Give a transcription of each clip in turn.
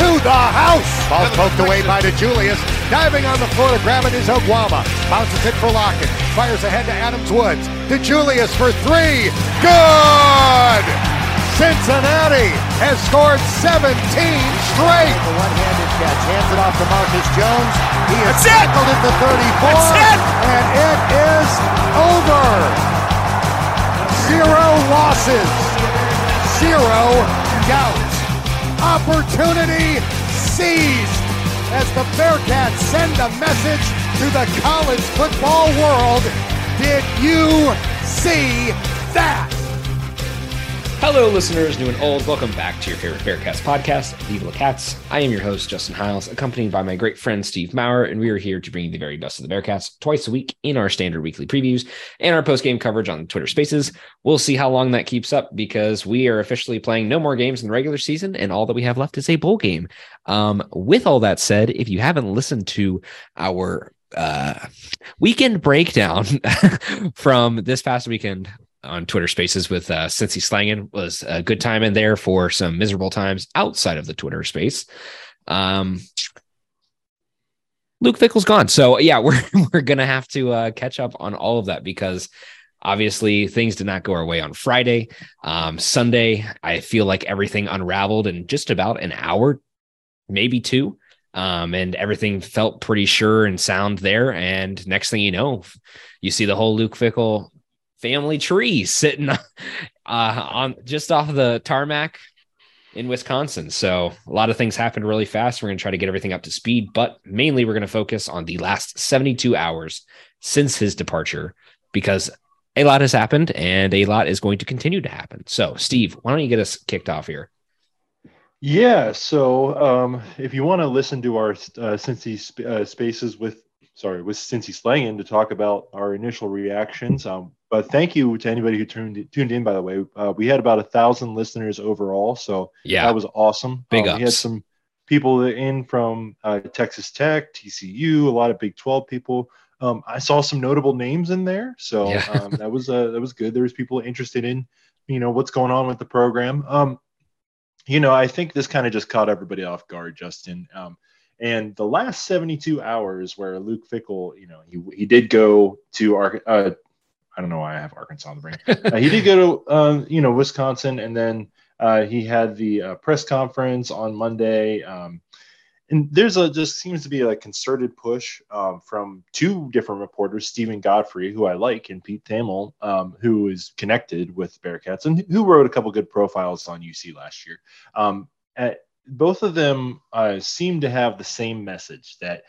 to the house. Ball poked away by DeJulius. Diving on the floor to grab it is Oguama. Bounces it for Lockett. Fires ahead to Adams Woods. DeJulius for three. Good! Cincinnati has scored 17 straight. The one-handed catch. Hands it off to Marcus Jones. He is That's tackled at the 34. That's it. And it is over. Zero losses. Zero doubt opportunity seized as the Bearcats send a message to the college football world. Did you see that? Hello, listeners, new and old. Welcome back to your favorite Bearcats podcast, Viva La Cats. I am your host, Justin Hiles, accompanied by my great friend Steve Maurer, and we are here to bring you the very best of the Bearcats twice a week in our standard weekly previews and our post game coverage on Twitter Spaces. We'll see how long that keeps up because we are officially playing no more games in the regular season, and all that we have left is a bowl game. Um, with all that said, if you haven't listened to our uh, weekend breakdown from this past weekend on Twitter Spaces with uh, Cincy Slangin was a good time in there for some miserable times outside of the Twitter space. Um, Luke Fickell's gone, so yeah, we're we're gonna have to uh, catch up on all of that because obviously things did not go our way on Friday. Um, Sunday, I feel like everything unraveled in just about an hour, maybe two. Um, and everything felt pretty sure and sound there. And next thing you know, you see the whole Luke Fickell family tree sitting uh, on just off the tarmac in Wisconsin. So a lot of things happened really fast. We're going to try to get everything up to speed, but mainly we're going to focus on the last 72 hours since his departure because a lot has happened and a lot is going to continue to happen. So, Steve, why don't you get us kicked off here? Yeah. So, um, if you want to listen to our uh, Cincy sp- uh, spaces with, sorry, with Cincy Slangin to talk about our initial reactions, um, but thank you to anybody who tuned tuned in. By the way, uh, we had about a thousand listeners overall, so Yeah. that was awesome. Big Um, we had some people in from uh, Texas Tech, TCU, a lot of Big Twelve people. Um, I saw some notable names in there, so Yeah. um, that was uh, that was good. There was people interested in, you know, what's going on with the program. Um, you know, I think this kind of just caught everybody off guard, Justin. Um, and the last 72 hours where Luke Fickell, you know, he, he did go to our, uh, I don't know why I have Arkansas on the brain. Uh, he did go to, um, you know, Wisconsin, and then uh, he had the uh, press conference on Monday. Um, and there's a just seems to be a concerted push um, from two different reporters, Steven Godfrey, who I like, and Pete Thamel, um, who is connected with Bearcats and who wrote a couple good profiles on UC last year. Um, at, both of them uh, seem to have the same message that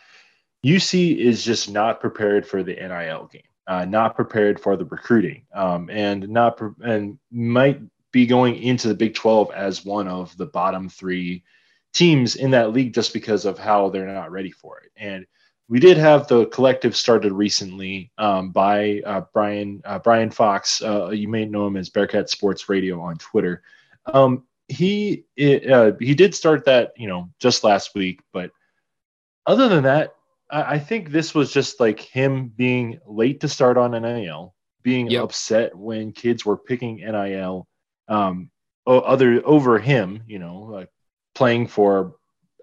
UC is just not prepared for the NIL game, uh, not prepared for the recruiting, um, and not pre- and might be going into the Big 12 as one of the bottom three teams in that league just because of how they're not ready for it. And we did have the collective started recently um, by uh, Brian uh, Brian Fox. Uh, you may know him as Bearcat Sports Radio on Twitter. Um, he it, uh, he did start that you know just last week, but other than that, I, think this was just like him being late to start on NIL, being Yep. upset when kids were picking NIL um, other over him. You know, like playing for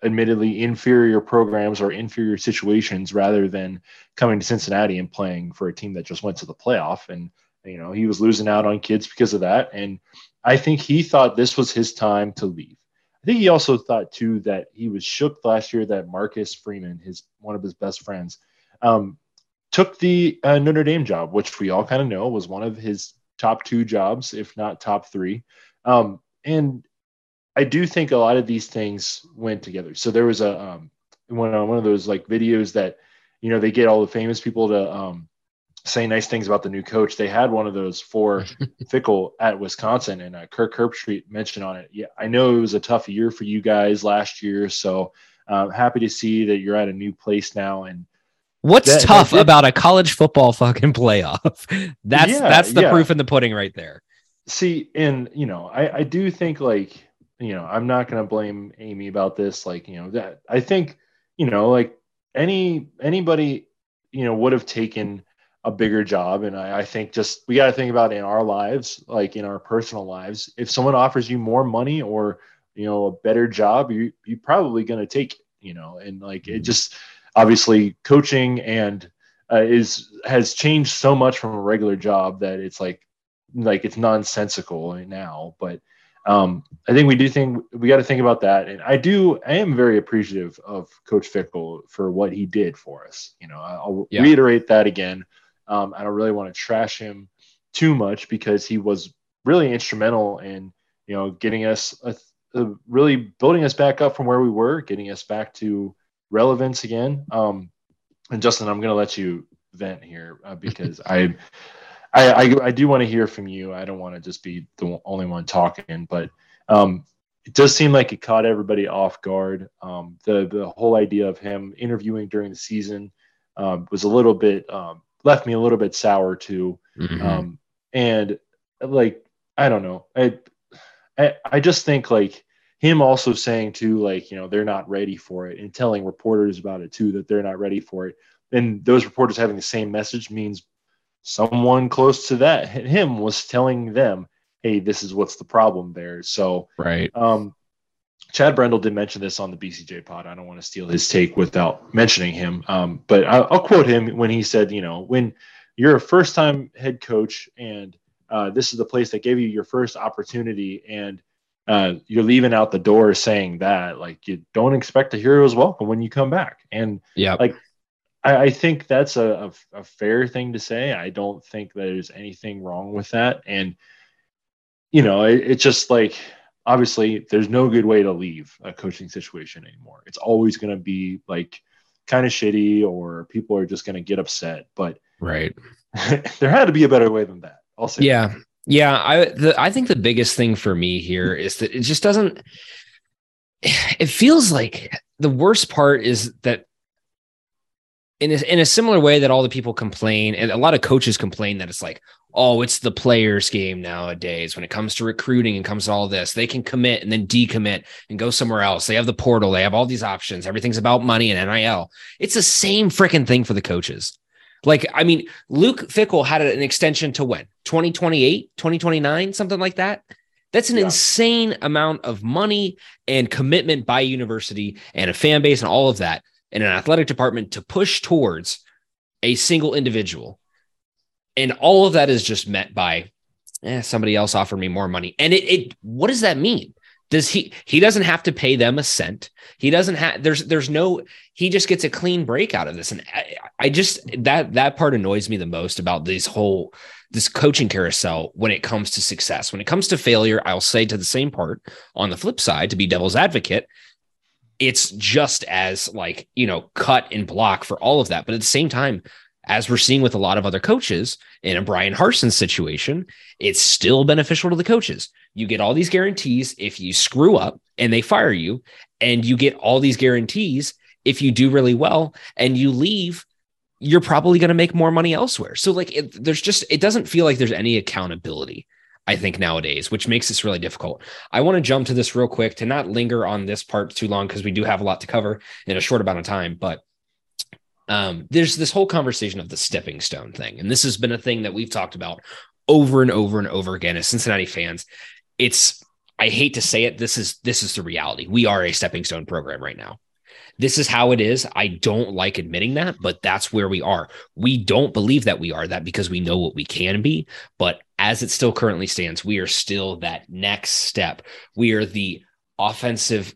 admittedly inferior programs or inferior situations rather than coming to Cincinnati and playing for a team that just went to the playoff. And, you know, he was losing out on kids because of that. And I think he thought this was his time to leave. Think he also thought too that he was shook last year that Marcus Freeman, his one of his best friends, um, took the uh, Notre Dame job, which we all kind of know was one of his top two jobs, if not top three. Um, and I do think a lot of these things went together. So there was a um, one one of those like videos that you know they get all the famous people to um, say nice things about the new coach. They had one of those for Fickell at Wisconsin, and uh, Kirk Herbstreit mentioned on it. Yeah, I know it was a tough year for you guys last year, so uh, happy to see that you're at a new place now. And What's that, tough that about a college football fucking playoff? That's yeah, that's the yeah. proof in the pudding right there. See, and you know, I I do think like you know I'm not gonna blame Amy about this. Like you know that I think you know like any anybody you know would have taken a bigger job and I, I think just we got to think about in our lives like in our personal lives if someone offers you more money or you know a better job you you're probably going to take it you know and like it just obviously coaching and uh, is has changed so much from a regular job that it's like like it's nonsensical now but um, I think we do think we got to think about that. And I do, I am very appreciative of Coach Fickell for what he did for us. You know, I'll yeah. reiterate that again. Um, I don't really want to trash him too much because he was really instrumental in, you know, getting us a, a really building us back up from where we were, getting us back to relevance again. Um, and Justin, I'm going to let you vent here uh, because I, I, I, I, do want to hear from you. I don't want to just be the only one talking, but um, it does seem like it caught everybody off guard. Um, the the whole idea of him interviewing during the season um, was a little bit um, left me a little bit sour too. Mm-hmm. Um, and like I don't know, I, I I just think like him also saying too, like, you know, they're not ready for it and telling reporters about it too, that they're not ready for it. And those reporters having the same message means someone close to that, him was telling them, Hey, this is what's the problem there. So, right. Um, Chad Brendel did mention this on the BCJ pod. I don't want to steal his take without mentioning him. Um, but I'll, I'll, quote him when he said, you know, when you're a first time head coach and uh, this is the place that gave you your first opportunity and uh, you're leaving out the door saying that like you don't expect a hero's welcome when you come back and yeah like I, I, think that's a, a, a, fair thing to say i don't think there's anything wrong with that and you know it, it's just like obviously there's no good way to leave a coaching situation anymore it's always going to be like kind of shitty or people are just going to get upset but right there had to be a better way than that i'll say yeah that. Yeah, I the, I think the biggest thing for me here is that it just doesn't. It feels like the worst part is that in a, in a similar way that all the people complain and a lot of coaches complain that it's like oh it's the players game nowadays when it comes to recruiting and comes to all this. They can commit and then decommit and go somewhere else. They have the portal. They have all these options. Everything's about money and NIL it's the same freaking thing for the coaches. Like, I mean, Luke Fickell had an extension to when? 2028, 2029, something like that. That's an yeah. insane amount of money and commitment by university and a fan base and all of that in an athletic department to push towards a single individual. And all of that is just met by eh, somebody else offered me more money. And it, it what does that mean? Does he he doesn't have to pay them a cent. He doesn't have there's there's no he just gets a clean break out of this. And I, I just that that part annoys me the most about this whole this coaching carousel when it comes to success. When it comes to failure, I'll say to the same part on the flip side to be devil's advocate, it's just as like, you know, cut and block for all of that. But at the same time, as we're seeing with a lot of other coaches in a Bryan Harsin situation, it's still beneficial to the coaches. You get all these guarantees if you screw up and they fire you, and you get all these guarantees if you do really well and you leave. You're probably going to make more money elsewhere. So, like, it, there's just, it doesn't feel like there's any accountability, I think, nowadays, which makes this really difficult. I want to jump to this real quick to not linger on this part too long because we do have a lot to cover in a short amount of time. But um, there's this whole conversation of the stepping stone thing. And this has been a thing that we've talked about over and over and over again as Cincinnati fans it's I hate to say it, this is this is the reality. We are a stepping stone program right now. This is how it is. I don't like admitting that, but that's where we are. We don't believe that we are that because we know what we can be, but as it still currently stands, we are still that next step. We are the offensive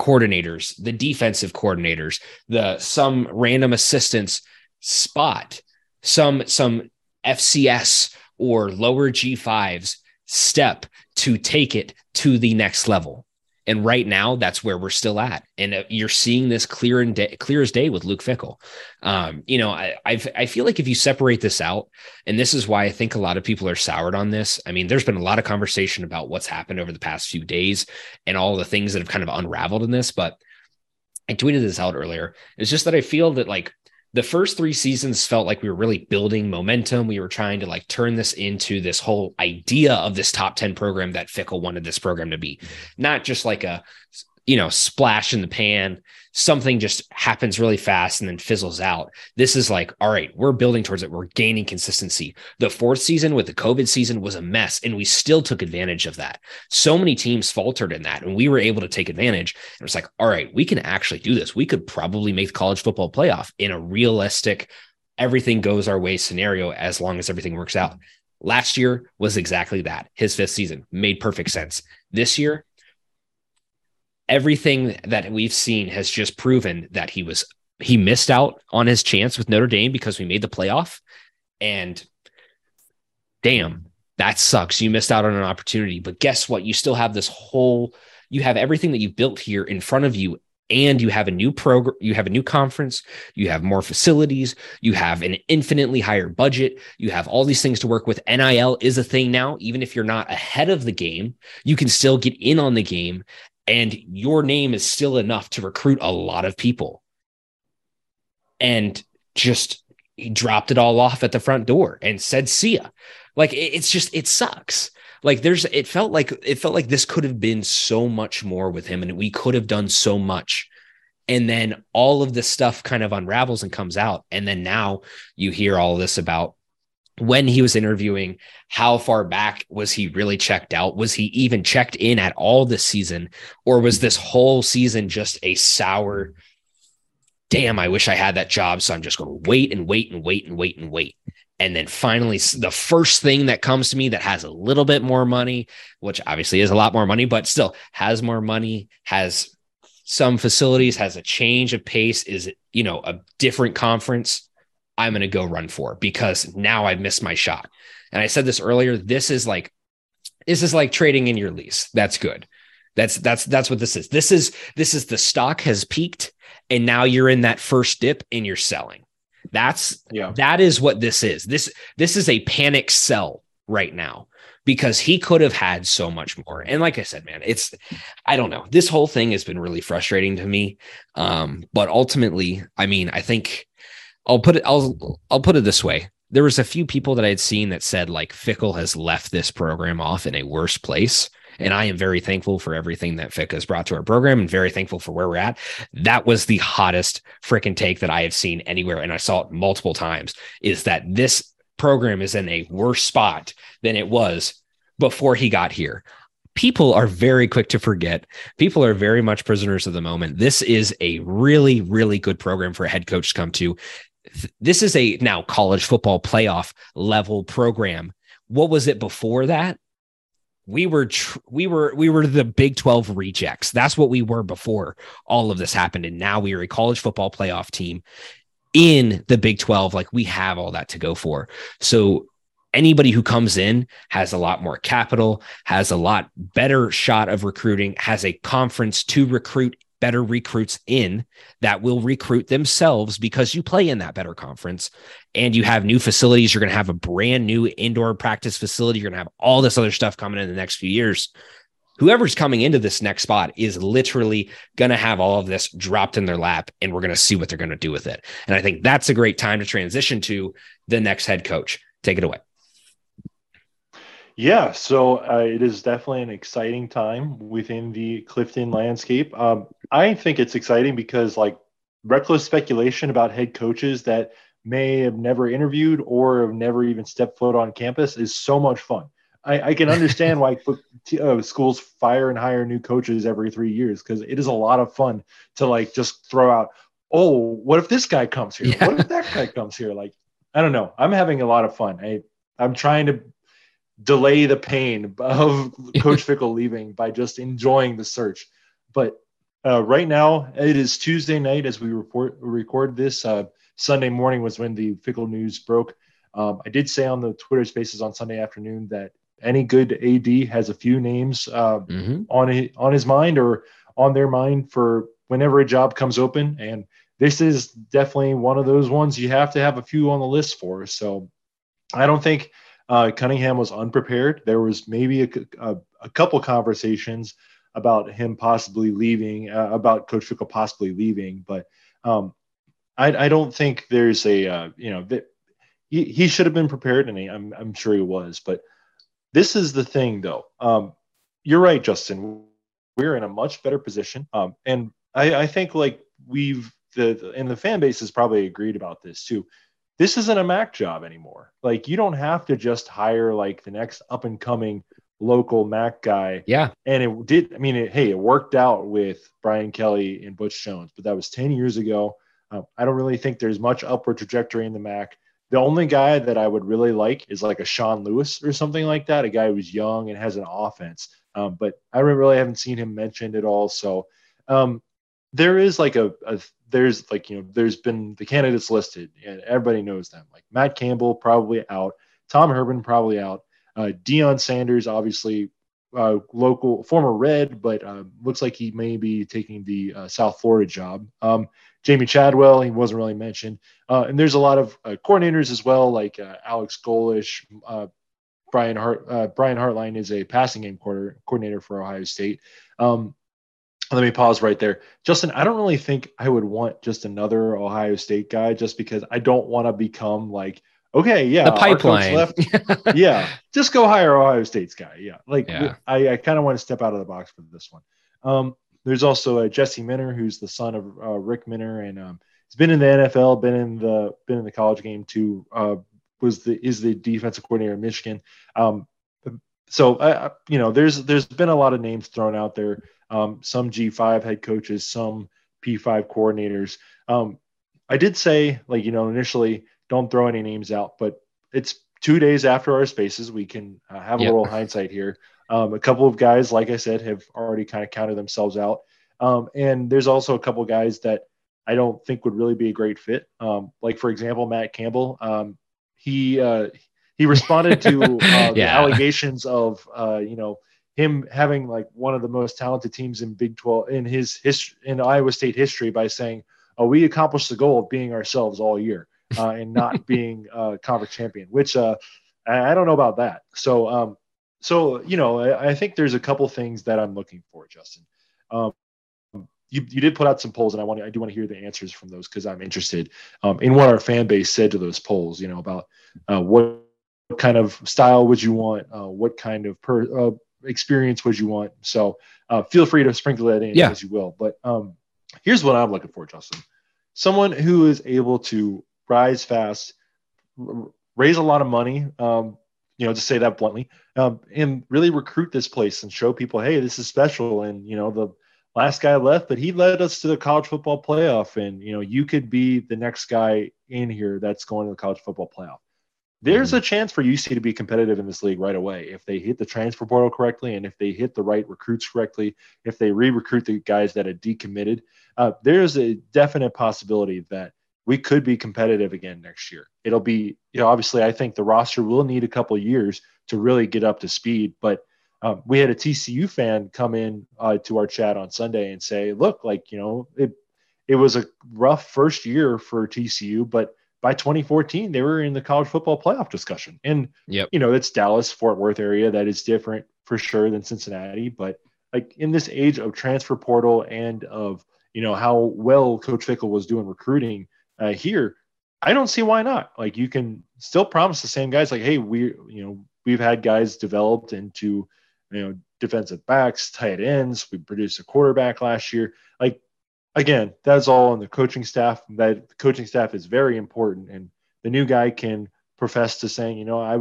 coordinators, the defensive coordinators, the some random assistants spot, some some FCS or lower G5s step to take it to the next level. And right now, that's where we're still at. And uh, you're seeing this clear and day, clear as day with Luke Fickell. Um, you know, I I've, I feel like if you separate this out, and this is why I think a lot of people are soured on this. I mean, there's been a lot of conversation about what's happened over the past few days and all the things that have kind of unraveled in this. But I tweeted this out earlier. It's just that I feel that like the first three seasons felt like we were really building momentum. We were trying to like turn this into this whole idea of this top 10 program that Fickell wanted this program to be, not just like a, you know, splash in the pan, something just happens really fast and then fizzles out. This is like, all right, we're building towards it. We're gaining consistency. The fourth season with the COVID season was a mess, and we still took advantage of that. So many teams faltered in that, and we were able to take advantage. And it's like, all right, we can actually do this. We could probably make the college football playoff in a realistic, everything goes our way scenario as long as everything works out. Last year was exactly that. His fifth season made perfect sense. This year, everything that we've seen has just proven that he was he missed out on his chance with Notre Dame because we made the playoff. And damn that sucks. You missed out on an opportunity. But guess what? You still have this whole you have everything that you built here in front of you. And you have a new program you have a new conference. You have more facilities. You have an infinitely higher budget. You have all these things to work with. NIL is a thing now. Even if you're not ahead of the game you can still get in on the game and your name is still enough to recruit a lot of people. And just he dropped it all off at the front door and said, see ya. Like it's just, it sucks. Like there's, it felt like, it felt like this could have been so much more with him and we could have done so much. And then all of this stuff kind of unravels and comes out. And then now you hear all this about when he was interviewing, how far back was he really checked out? Was he even checked in at all this season? Or was this whole season just a sour, damn, I wish I had that job. So I'm just going to wait and wait and wait and wait and wait. And then finally, the first thing that comes to me that has a little bit more money, which obviously is a lot more money, but still has more money, has some facilities, has a change of pace, is, you know, a different conference I'm going to go run for because now I've missed my shot. And I said this earlier. This is like, this is like trading in your lease. That's good. That's that's that's what this is. This is this is the stock has peaked and now you're in that first dip and you're selling. That's yeah. That is what this is. This this is a panic sell right now because he could have had so much more. And like I said, man, it's I don't know. This whole thing has been really frustrating to me. Um, but ultimately, I mean, I think I'll put it I'll I'll put it this way. There was a few people that I had seen that said like Fickell has left this program off in a worse place. And I am very thankful for everything that Fick has brought to our program and very thankful for where we're at. That was the hottest freaking take that I have seen anywhere. And I saw it multiple times is that this program is in a worse spot than it was before he got here people are very quick to forget. People are very much prisoners of the moment. This is a really, really good program for a head coach to come to this is a now college football playoff level program. What was it before that? We were tr- we were we were the Big 12 rejects. That's what we were before all of this happened and now we are a college football playoff team in the Big 12 like we have all that to go for. So anybody who comes in has a lot more capital, has a lot better shot of recruiting, has a conference to recruit better recruits in that will recruit themselves because you play in that better conference and you have new facilities. You're going to have a brand new indoor practice facility. You're going to have all this other stuff coming in the next few years. Whoever's coming into this next spot is literally going to have all of this dropped in their lap, and we're going to see what they're going to do with it. And I think that's a great time to transition to the next head coach. Take it away. Yeah, so uh, it is definitely an exciting time within the Clifton landscape. Um, I think it's exciting because, like, reckless speculation about head coaches that may have never interviewed or have never even stepped foot on campus is so much fun. I, I can understand why uh, schools fire and hire new coaches every three years because it is a lot of fun to like just throw out. Oh, what if this guy comes here? Yeah. What if that guy comes here? Like, I don't know. I'm having a lot of fun. I I'm trying to delay the pain of Coach Fickell leaving by just enjoying the search. But uh, right now, it is Tuesday night as we report record this. Uh, Sunday morning was when the Fickell news broke. Um, I did say on the Twitter Spaces on Sunday afternoon that any good AD has a few names uh, mm-hmm. on his, on his mind or on their mind for whenever a job comes open, and this is definitely one of those ones you have to have a few on the list for. So I don't think uh, Cunningham was unprepared. There was maybe a, a, a couple conversations about him possibly leaving, uh, about Coach Fickell possibly leaving, but um, I, I don't think there's a uh, you know that he, he should have been prepared, and he, I'm I'm sure he was. But this is the thing, though. Um, you're right, Justin. We're in a much better position, um, and I, I think like we've the and the fan base has probably agreed about this too. This isn't a MAC job anymore. Like you don't have to just hire like the next up and coming local MAC guy. Yeah. And it did, I mean, it, hey, it worked out with Brian Kelly and Butch Jones, but that was 10 years ago. Um, I don't really think there's much upward trajectory in the MAC. The only guy that I would really like is like a Sean Lewis or something like that, a guy who's young and has an offense. Um, but I really haven't seen him mentioned at all. So um, there is like a, a, there's like you know there's been the candidates listed and everybody knows them like Matt Campbell probably out, Tom Herman probably out, uh, Deion Sanders obviously uh, local former Red, but uh, looks like he may be taking the uh, South Florida job. Um, Jamey Chadwell, he wasn't really mentioned, uh, and there's a lot of uh, coordinators as well, like Alex Golesh, Brian Hart. Brian Hartline is a passing game coordinator for Ohio State. Um, let me pause right there. Justin, I don't really think I would want just another Ohio State guy just because I don't want to become like, okay, yeah, the pipeline. left. yeah, just go hire Ohio State's guy. Yeah. Like yeah. I, I kind of want to step out of the box for this one. Um, there's also uh, Jesse Minter, who's the son of uh, Rick Minter, and um, he's been in the NFL, been in the been in the college game too. Uh, was the is the defensive coordinator in Michigan. Um, so I, you know, there's there's been a lot of names thrown out there um, some G5 head coaches, some P5 coordinators. Um, I did say, like, you know, initially don't throw any names out, but it's two days after our spaces. We can uh, have a little hindsight here. Um, a couple of guys, like I said, have already kind of counted themselves out. Um, and there's also a couple of guys that I don't think would really be a great fit. Um, like, for example, Matt Campbell. Um, he, uh, he responded to uh, yeah. the allegations of, uh, you know, him having like one of the most talented teams in Big 12 in his history in Iowa State history by saying, "Oh, we accomplished the goal of being ourselves all year uh, and not being a conference champion," which uh, I don't know about that. So, um, so you know, I, I, think there's a couple things that I'm looking for, Justin. Um, you, you did put out some polls, and I want to, I do want to hear the answers from those because I'm interested um, in what our fan base said to those polls. You know about uh, what kind of style would you want, uh, what kind of per, uh, experience what you want. So uh, feel free to sprinkle that in yeah. as you will. But um, here's what I'm looking for, Justin. Someone who is able to rise fast, r- raise a lot of money, um, you know, to say that bluntly, um, and really recruit this place and show people, hey, this is special. And, you know, the last guy left, but he led us to the college football playoff. And, you know, you could be the next guy in here that's going to the college football playoff there's mm-hmm. a chance for UC to be competitive in this league right away if they hit the transfer portal correctly and if they hit the right recruits correctly, if they re-recruit the guys that are decommitted. Uh, there's a definite possibility that we could be competitive again next year. It'll be, you know, obviously I think the roster will need a couple years to really get up to speed, but um, we had a TCU fan come in uh, to our chat on Sunday and say, look, like, you know, it, it was a rough first year for TCU, but by 2014 they were in the college football playoff discussion. And yep. you know it's dallas fort worth area that is different for sure than cincinnati but like in this age of transfer portal and of you know how well coach Fickell was doing recruiting uh, here i don't see why not. Like you can still promise the same guys like hey we you know we've had guys developed into you know defensive backs tight ends. We produced a quarterback last year. Like again, that's all on the coaching staff. That the coaching staff is very important, and the new guy can profess to saying, you know, I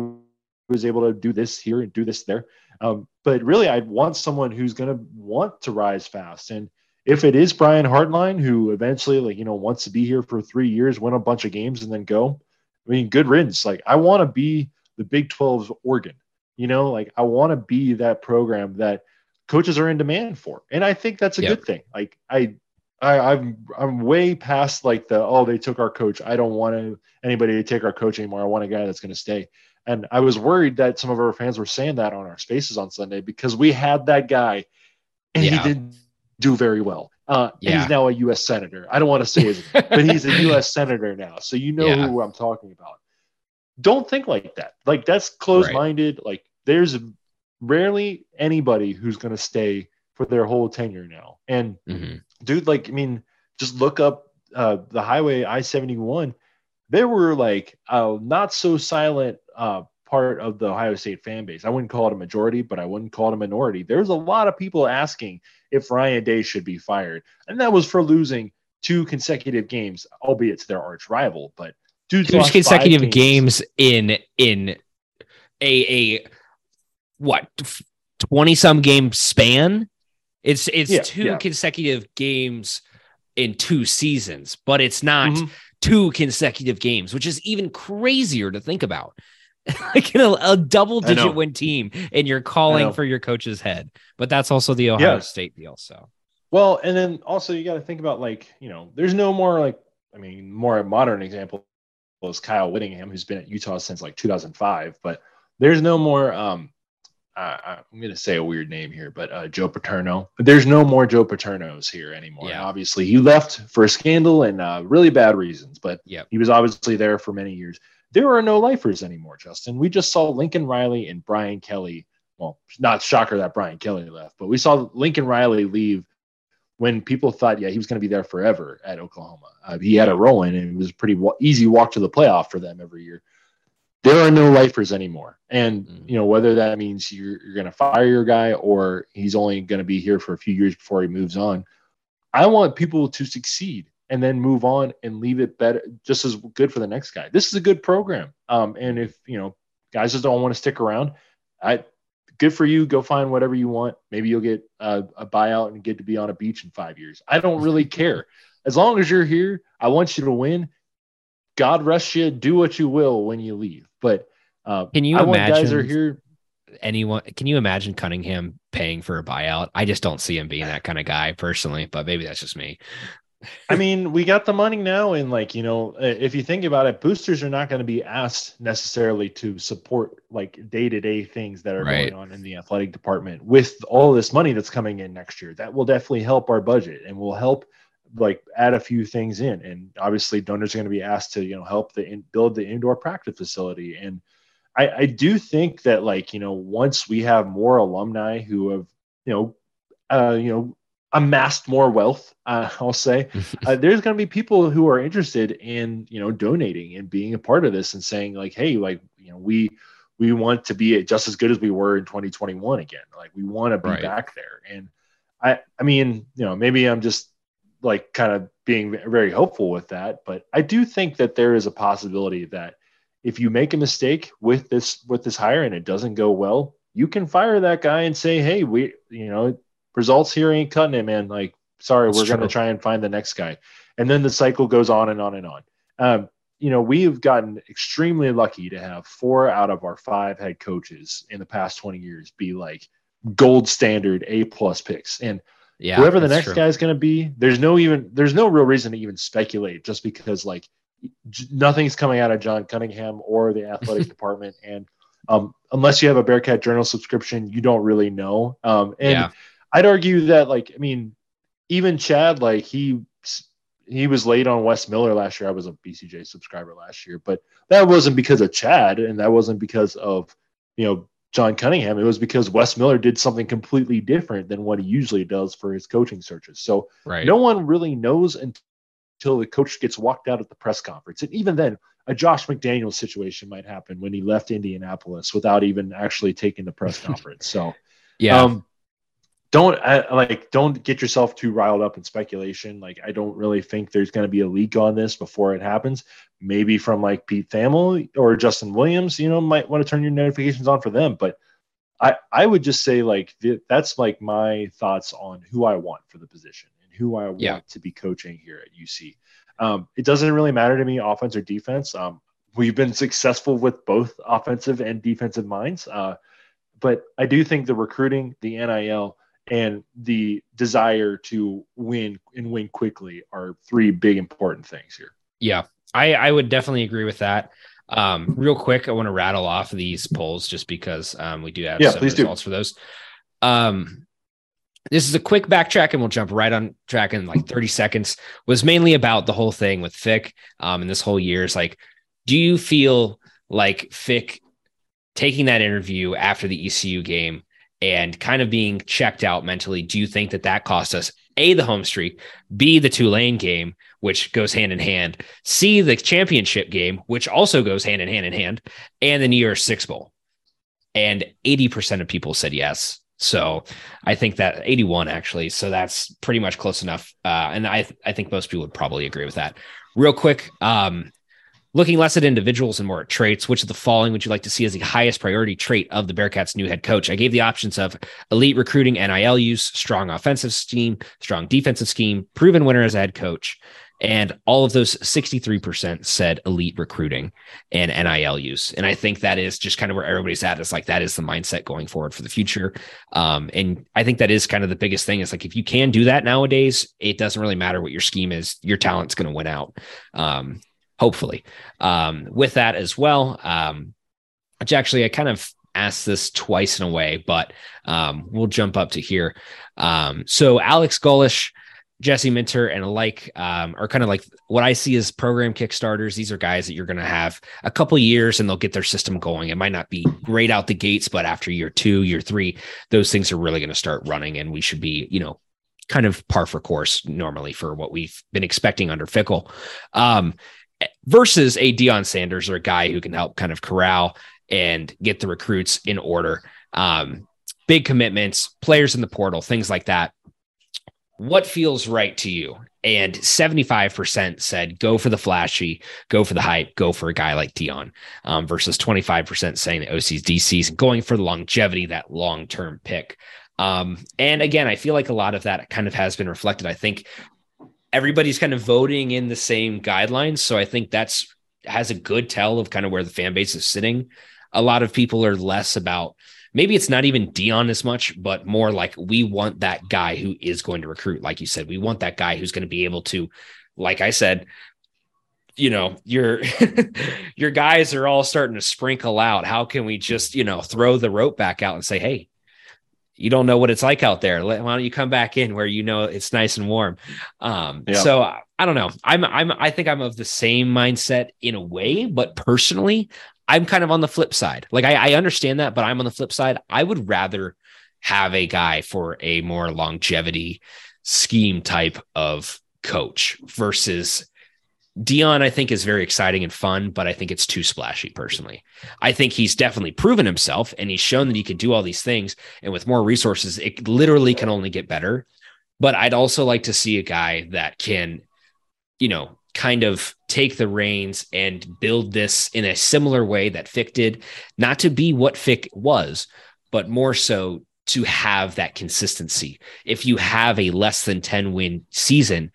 was able to do this here and do this there. Um, but really, I want someone who's going to want to rise fast. And if it is Brian Hartline, who eventually, like, you know, wants to be here for three years, win a bunch of games, and then go, I mean, good riddance. Like, I want to be the Big 12's organ. You know, like, I want to be that program that coaches are in demand for. And I think that's a yep. good thing. Like, I, I, I'm I'm way past like the oh they took our coach. I don't want to, anybody to take our coach anymore. I want a guy that's going to stay. And I was worried that some of our fans were saying that on our spaces on Sunday because we had that guy, and yeah. he didn't do very well. Uh, yeah. he's now a U.S. senator. I don't want to say his, but he's a U.S. senator now, so you know yeah. who I'm talking about. Don't think like that. Like that's closed-minded. Right. Like there's rarely anybody who's going to stay for their whole tenure now. And mm-hmm. dude, like, I mean, just look up uh, the highway I seventy one, there were like a not so silent uh, part of the Ohio State fan base. I wouldn't call it a majority, but I wouldn't call it a minority. There's a lot of people asking if Ryan Day should be fired, and that was for losing two consecutive games, albeit to their arch rival. But two consecutive games. games in in a a what twenty some game span. It's it's yeah, two yeah. consecutive games in two seasons, but it's not mm-hmm. two consecutive games, which is even crazier to think about. like in a, a double digit win team, and you're calling for your coach's head. But that's also the Ohio yeah. State deal. So well, and then also you got to think about like you know, there's no more like I mean, more modern example is Kyle Whittingham, who's been at Utah since like 2005, but there's no more um uh, I'm going to say a weird name here, but uh, Joe Paterno. There's no more Joe Paternos here anymore. Yeah. obviously, he left for a scandal and uh, really bad reasons, but yep. he was obviously there for many years. There are no lifers anymore, Justin. We just saw Lincoln Riley and Brian Kelly. Well, not shocker that Brian Kelly left, but we saw Lincoln Riley leave when people thought, yeah, he was going to be there forever at Oklahoma. Uh, he had a role in, and it was a pretty easy walk to the playoff for them every year there are no lifers anymore. And mm-hmm. you know whether that means you're, you're going to fire your guy or he's only going to be here for a few years before he moves on. I want people to succeed and then move on and leave it better, just as good for the next guy. This is a good program. Um, and if you know guys just don't want to stick around, I good for you. Go find whatever you want. Maybe you'll get a, a buyout and get to be on a beach in five years. I don't really care. As long as you're here, I want you to win. God rest you. Do what you will when you leave. But uh, can you I imagine guys are here? Anyone? Can you imagine Cunningham paying for a buyout? I just don't see him being that kind of guy personally. But maybe that's just me. I mean, we got the money now, and like you know, if you think about it, boosters are not going to be asked necessarily to support like day to day things that are right. going on in the athletic department. With all this money that's coming in next year, that will definitely help our budget and will help like add a few things in. And obviously donors are going to be asked to you know help the in, build the indoor practice facility. And I, I do think that like you know once we have more alumni who have you know uh, you know amassed more wealth uh, i'll say uh, there's going to be people who are interested in you know donating and being a part of this and saying like hey like you know we we want to be just as good as we were in 2021 again. Like we want to be right. back there. And i i mean you know maybe i'm just like kind of being very hopeful with that. But I do think that there is a possibility that if you make a mistake with this with this hire and it doesn't go well, you can fire that guy and say, "Hey, we, you know, results here ain't cutting it, man. Like, sorry, That's we're going to try and find the next guy." And then the cycle goes on and on and on. Um, you know, we've gotten extremely lucky to have four out of our five head coaches in the past 20 years be like gold standard A plus picks. And yeah, whoever the next guy is going to be, there's no even there's no real reason to even speculate just because like nothing's coming out of John Cunningham or the athletic department, and um, unless you have a Bearcat Journal subscription, you don't really know. Um, and yeah. I'd argue that like I mean, even Chad like he he was late on Wes Miller last year. I was a BCJ subscriber last year, but that wasn't because of Chad, and that wasn't because of you know John Cunningham, it was because Wes Miller did something completely different than what he usually does for his coaching searches. So right. no one really knows until the coach gets walked out at the press conference. And even then, a Josh McDaniels situation might happen when he left Indianapolis without even actually taking the press conference. So, yeah. Um, don't I, like don't get yourself too riled up in speculation. Like I don't really think there's going to be a leak on this before it happens. Maybe from like Pete Thamel or Justin Williams, you know, might want to turn your notifications on for them. But I I would just say like th- that's like my thoughts on who I want for the position and who I want yeah. to be coaching here at UC. Um, it doesn't really matter to me offense or defense. Um, we've been successful with both offensive and defensive minds. Uh, but I do think the recruiting, the NIL and the desire to win and win quickly are three big important things here. Yeah, I, I would definitely agree with that. Um, real quick, I want to rattle off these polls just because um, we do have yeah, some results do. for those. Um, this is a quick backtrack and we'll jump right on track in like 30 seconds was mainly about the whole thing with Fick um, and this whole year is like, do you feel like Fick taking that interview after the ECU game and kind of being checked out mentally, do you think that that cost us a the home streak, b the Tulane game, which goes hand in hand, C, the championship game, which also goes hand in hand in hand, and the New Year's Six Bowl. And 80% of people said yes. So I think that 81 actually. So that's pretty much close enough. Uh, and I, I think most people would probably agree with that. Real quick, um, looking less at individuals and more at traits, which of the following would you like to see as the highest priority trait of the Bearcats' new head coach? I gave the options of elite recruiting, NIL use, strong offensive scheme, strong defensive scheme, proven winner as a head coach, and all of those 63% said elite recruiting and NIL use. And I think that is just kind of where everybody's at. It's like that is the mindset going forward for the future. Um, and I think that is kind of the biggest thing. Is like if you can do that nowadays, it doesn't really matter what your scheme is, your talent's going to win out. Um, hopefully. Um, with that as well, um, which actually I kind of asked this twice in a way, but um, we'll jump up to here. Um, so Alex Golesh Jesse Minter and alike um, are kind of like what I see as program kickstarters. These are guys that you're going to have a couple years and they'll get their system going. It might not be great out the gates, but after year two, year three, those things are really going to start running, and we should be, you know, kind of par for course normally for what we've been expecting under Fickell. Um, versus a Deion Sanders or a guy who can help kind of corral and get the recruits in order. Um, big commitments, players in the portal, things like that what feels right to you? And 75% said go for the flashy, go for the hype, go for a guy like Deion, um, versus 25% saying the OC's DC's going for the longevity, that long term pick. Um, and again, I feel like a lot of that kind of has been reflected. I think everybody's kind of voting in the same guidelines. So I think that's has a good tell of kind of where the fan base is sitting. A lot of people are less about maybe it's not even Deion as much, but more like we want that guy who is going to recruit. Like you said, we want that guy who's going to be able to, like I said, you know, your your guys are all starting to sprinkle out. How can we just, you know, throw the rope back out and say, hey, you don't know what it's like out there. Why don't you come back in where you know it's nice and warm? Um, yeah. So I don't know. I'm I'm I think I'm of the same mindset in a way, but personally, I'm kind of on the flip side. Like I, I understand that, but I'm on the flip side. I would rather have a guy for a more longevity scheme type of coach versus Deion, I think, is very exciting and fun, but I think it's too splashy personally. I think he's definitely proven himself and he's shown that he could do all these things. And with more resources, it literally can only get better. But I'd also like to see a guy that can, you know, kind of take the reins and build this in a similar way that Fick did, not to be what Fick was, but more so to have that consistency. If you have a less than 10 win season,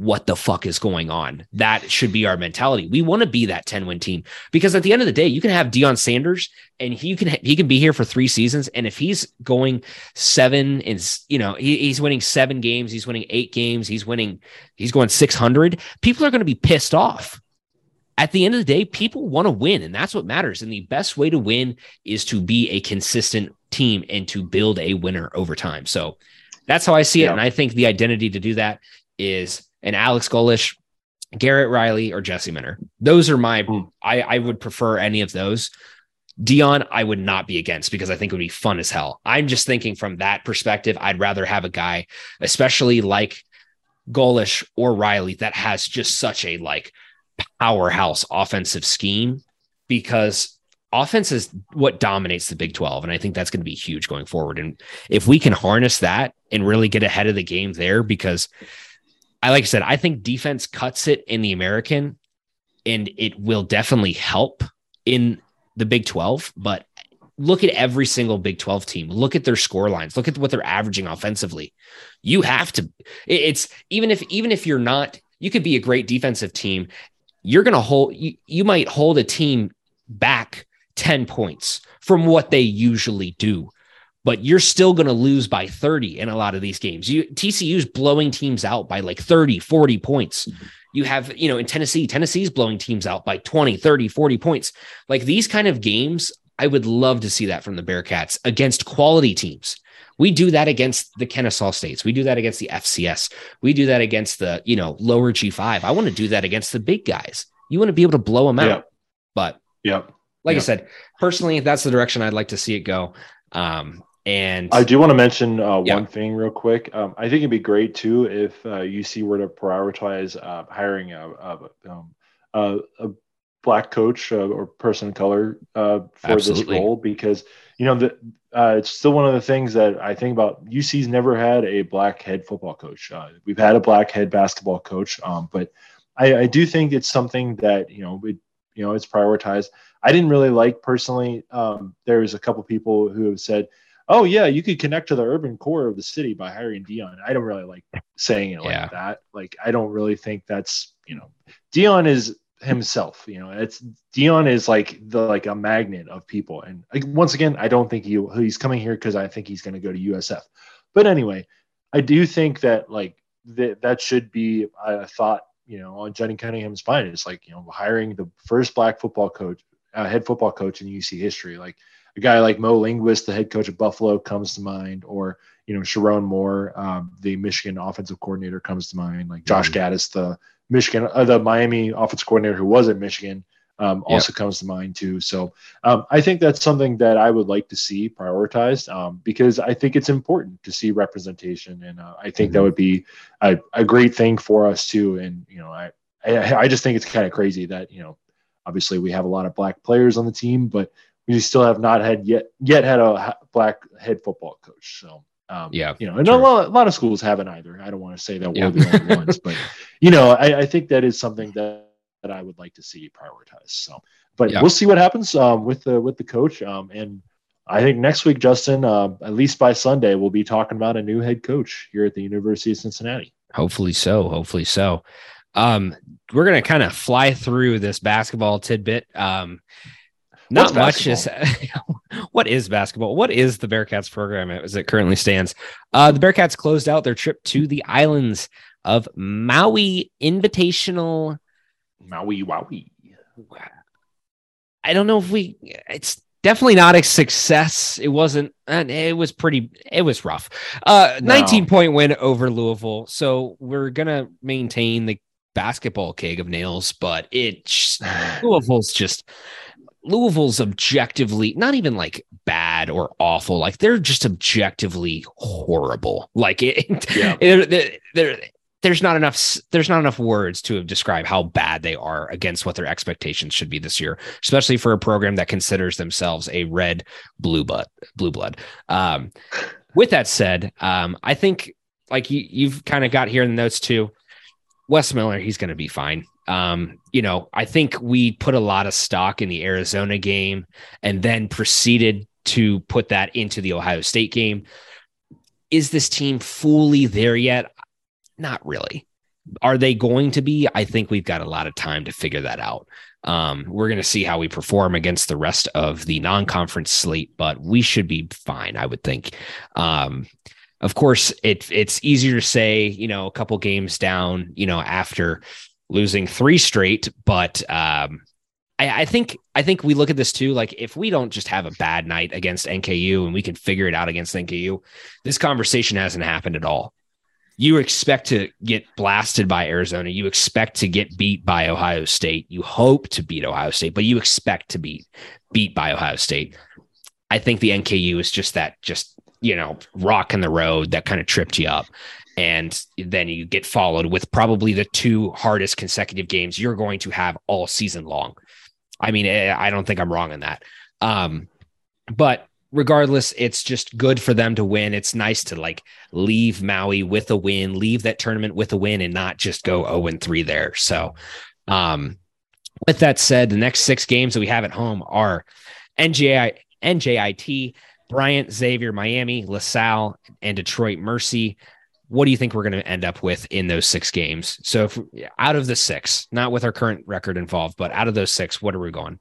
what the fuck is going on? That should be our mentality. We want to be that 10 win team because at the end of the day, you can have Deion Sanders and he can he can be here for three seasons. And if he's going seven and you know he, he's winning seven games, he's winning eight games, he's winning, he's going 600. People are going to be pissed off. At the end of the day, people want to win, and that's what matters. And the best way to win is to be a consistent team and to build a winner over time. So that's how I see it. Yeah. And I think the identity to do that is and Alex Golesh, Garrett Riley, or Jesse Minter. Those are my, mm. I, I would prefer any of those. Deion, I would not be against because I think it would be fun as hell. I'm just thinking from that perspective, I'd rather have a guy, especially like Golesh or Riley, that has just such a like powerhouse offensive scheme because offense is what dominates the Big 12. And I think that's going to be huge going forward. And if we can harness that and really get ahead of the game there, because I like I said, I think defense cuts it in the American, and it will definitely help in the Big 12. But look at every single Big 12 team. Look at their score lines. Look at what they're averaging offensively. You have to. It's even if even if you're not, you could be a great defensive team. You're gonna hold. You, you might hold a team back 10 points from what they usually do but you're still going to lose by 30 in a lot of these games. You TCU's blowing teams out by like 30, 40 points. You have, you know, in Tennessee, Tennessee's blowing teams out by 20, 30, 40 points. Like these kind of games, I would love to see that from the Bearcats against quality teams. We do that against the Kennesaw States. We do that against the FCS. We do that against the, you know, lower G5. I want to do that against the big guys. You want to be able to blow them out. Yep. But yep. like yep. I said, personally, that's the direction I'd like to see it go. Um, And I do want to mention uh, Yeah. one thing real quick. Um, I think it'd be great too if uh, UC were to prioritize uh, hiring a, a, um, a, a black coach uh, or person of color uh, for Absolutely. this role because you know the, uh, it's still one of the things that I think about. UC's never had a black head football coach. Uh, we've had a black head basketball coach, um, but I, I do think it's something that you know it, you know it's prioritized. I didn't really like personally. Um, there's a couple people who have said, "Oh yeah, you could connect to the urban core of the city by hiring Deion." I don't really like saying it like Yeah. that. Like I don't really think that's you know, Deion is himself. You know, it's Deion is like the like a magnet of people. And like, once again, I don't think he he's coming here because I think he's going to go to USF. But anyway, I do think that like that that should be a thought. You know, on Jenny Cunningham's mind. It's like you know, hiring the first black football coach, uh, head football coach in UC history. Like a guy like Mo Linguist, the head coach of Buffalo, comes to mind, or you know Sherrone Moore, um, the Michigan offensive coordinator, comes to mind. Like Josh Gattis, the Michigan, uh, the Miami offensive coordinator who was at Michigan, um, Yeah. also comes to mind too. So um, I think that's something that I would like to see prioritized um, because I think it's important to see representation, and uh, I think that Mhm. would be a, a great thing for us too. And you know, I I, I just think it's kind of crazy that you know, obviously we have a lot of black players on the team, but we still have not had yet yet had a black head football coach. So. Um, Yeah, you know, and a lot, a lot of schools haven't either. I don't want to say that Yeah. we're the only ones, but you know, I, I think that is something that, that I would like to see prioritized. So, but Yeah. we'll see what happens um, with the with the coach. Um, and I think next week, Justin, uh, at least by Sunday, we'll be talking about a new head coach here at the University of Cincinnati. Hopefully so. Hopefully so. Um, we're gonna kind of fly through this basketball tidbit. Um, not much is what is basketball? What is the Bearcats program as it currently stands? Uh, the Bearcats closed out their trip to the islands of Maui Invitational. Maui Wowie. I don't know if we. It's definitely not a success. It wasn't. And it was pretty. It was rough. Uh, No. 19 point win over Louisville. So we're gonna maintain the basketball keg of nails, but it Louisville's just. Louisville's objectively not even like bad or awful. Like they're just objectively horrible. Like it, Yeah. it- there- there's not enough there's not enough words to describe how bad they are against what their expectations should be this year, especially for a program that considers themselves a red blue blood blue blood. Um, with that said, um, I think like you, you've kind of got here in the notes too. Wes Miller, he's going to be fine. Um, you know, I think we put a lot of stock in the Arizona game and then proceeded to put that into the Ohio State game. Is this team fully there yet? Not really. Are they going to be? I think we've got a lot of time to figure that out. Um, we're going to see how we perform against the rest of the non-conference slate, but we should be fine, I would think. Um, of course, it, it's easier to say, you know, a couple games down, you know, after losing three straight, but um, I, I think I think we look at this too. Like, if we don't just have a bad night against NKU and we can figure it out against NKU, this conversation hasn't happened at all. You expect to get blasted by Arizona. You expect to get beat by Ohio State. You hope to beat Ohio State, but you expect to be beat by Ohio State. I think the NKU is just that, just you know, rock in the road that kind of tripped you up. And then you get followed with probably the two hardest consecutive games you're going to have all season long. I mean, eh, I don't think I'm wrong in that. Um, but regardless, it's just good for them to win. It's nice to like leave Maui with a win, leave that tournament with a win, and not just go 0 and 3 there. So, um, with that said, the next six games that we have at home are NJI, NJIT, Bryant, Xavier, Miami, LaSalle, and Detroit Mercy. What do you think we're going to end up with in those six games? So, if, out of the six, not with our current record involved, but out of those six, what are we going?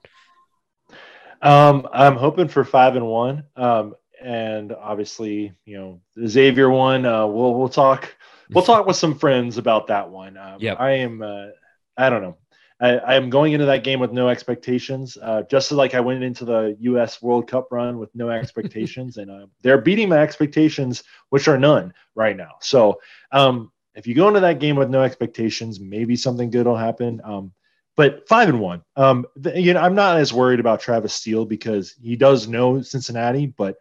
Um, I'm hoping for five and one. Um, and obviously, you know, the Xavier one. Uh, we'll we'll talk. We'll talk with some friends about that one. Um, Yep. I am. Uh, I don't know. I, am going into that game with no expectations. Uh, just like I went into the U.S. World Cup run with no expectations, and uh, they're beating my expectations, which are none right now. So, um, if you go into that game with no expectations, maybe something good will happen. Um, but five and one. Um, you know, I'm not as worried about Travis Steele because he does know Cincinnati, but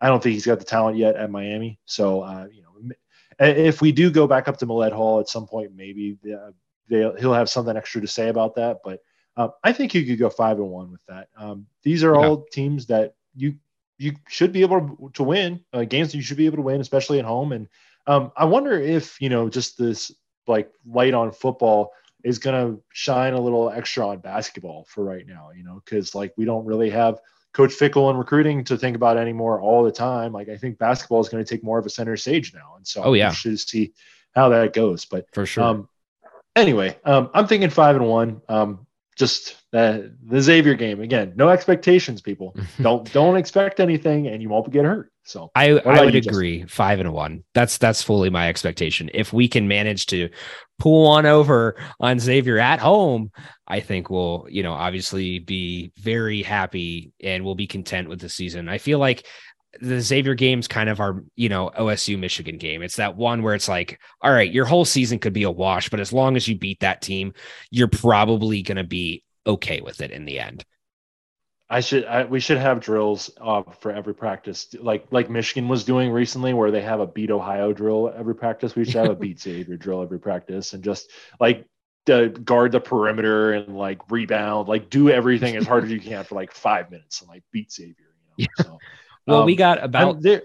I don't think he's got the talent yet at Miami. So, uh, you know, if we do go back up to Millett Hall at some point, maybe uh, he'll have something extra to say about that. But uh, I think you could go five and one with that. Um, these are yeah. all teams that you you should be able to win uh, games that you should be able to win, especially at home. And um, I wonder if you know just this like light on football is going to shine a little extra on basketball for right now. You know, because like we don't really have Coach Fickell and recruiting to think about anymore all the time. Like I think basketball is going to take more of a center stage now, and so oh yeah, should see how that goes. But for sure. Um, anyway, um, I'm thinking five and one. Um, just the the Xavier game again. No expectations, people. don't don't expect anything, and you won't get hurt. So I I would agree. Justin? Five and one. That's that's fully my expectation. If we can manage to pull one over on Xavier at home, I think we'll you know obviously be very happy and we'll be content with the season. I feel like the Xavier games kind of are, you know, OSU Michigan game. It's that one where it's like, all right, your whole season could be a wash, but as long as you beat that team, you're probably going to be okay with it in the end. I should I, we should have drills uh, for every practice, like like Michigan was doing recently, where they have a beat Ohio drill every practice. We should have a beat Xavier drill every practice, and just like to guard the perimeter and like rebound, like do everything as hard as you can for like five minutes and like beat Xavier. You know? yeah. So well, um, we got about there.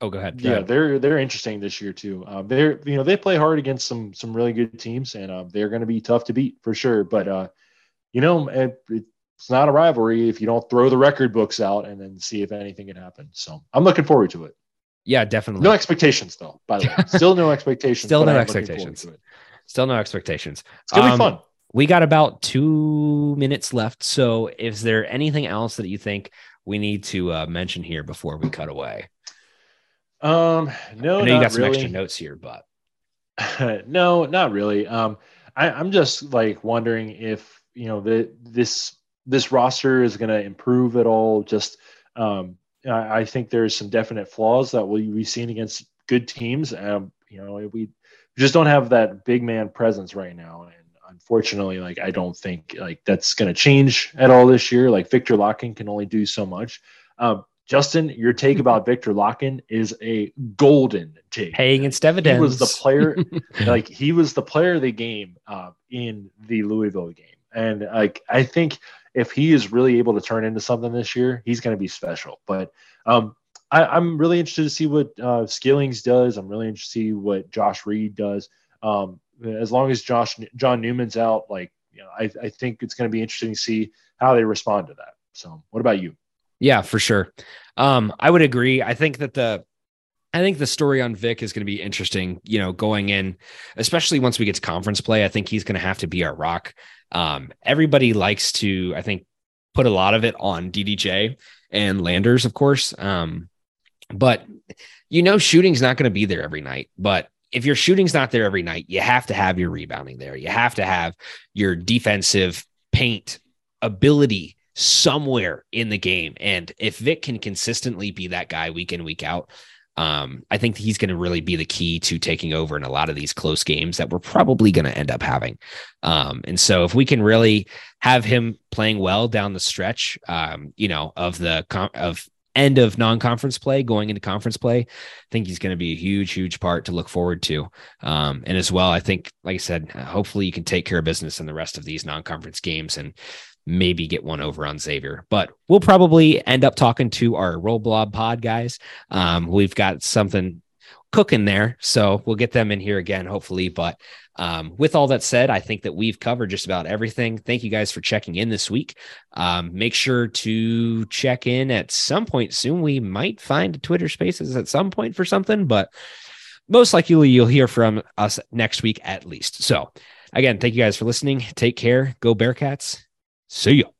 Oh, go ahead. Go yeah, ahead. they're they're interesting this year too. Uh, they're you know they play hard against some some really good teams, and uh, they're going to be tough to beat for sure. But uh, you know it, it's not a rivalry if you don't throw the record books out and then see if anything can happen. So I'm looking forward to it. Yeah, definitely. No expectations though. By the way, still no expectations. still no expectations. Still no expectations. It's gonna um, be fun. We got about two minutes left. So, is there anything else that you think we need to uh, mention here before we cut away? Um, no, I know you got some really. extra notes here, but no, not really. Um, I, I'm just like wondering if you know the this this roster is going to improve at all. Just um, I, I, think there's some definite flaws that will be seen against good teams. Um, you know, we just don't have that big man presence right now, and unfortunately, like I don't think like that's going to change at all this year. Like Viktor Lakhin can only do so much. Um, Justin, your take about Viktor Lakhin is a golden take. Paying against evidence. He was the player, like he was the player of the game uh, in the Louisville game, and like I think if he is really able to turn into something this year, he's going to be special. But um, I, am really interested to see what uh, Skillings does. I'm really interested to see what Josh Reed does. Um, as long as Josh John Newman's out, like you know, I, I think it's going to be interesting to see how they respond to that. So, what about you? Yeah, for sure. Um, I would agree. I think that the I think the story on Vic is going to be interesting, you know, going in, especially once we get to conference play. I think he's going to have to be our rock. Um, everybody likes to, I think, put a lot of it on DDJ and Landers, of course. Um, but you know, shooting's not going to be there every night. But if your shooting's not there every night, you have to have your rebounding there. You have to have your defensive paint ability somewhere in the game. And if Vic can consistently be that guy week in, week out, um, I think he's going to really be the key to taking over in a lot of these close games that we're probably going to end up having. Um, and so if we can really have him playing well down the stretch, um, you know, of the of end of non-conference play going into conference play, I think he's going to be a huge, huge part to look forward to. Um, and as well, I think, like I said, hopefully you can take care of business in the rest of these non-conference games and maybe get one over on Xavier. But we'll probably end up talking to our Roll Blob Pod guys. Um, we've got something cooking there, so we'll get them in here again, hopefully. But um, with all that said, I think that we've covered just about everything. Thank you guys for checking in this week. Um, make sure to check in at some point soon. We might find Twitter Spaces at some point for something, but most likely you'll hear from us next week at least. So, again, thank you guys for listening. Take care. Go Bearcats. See ya.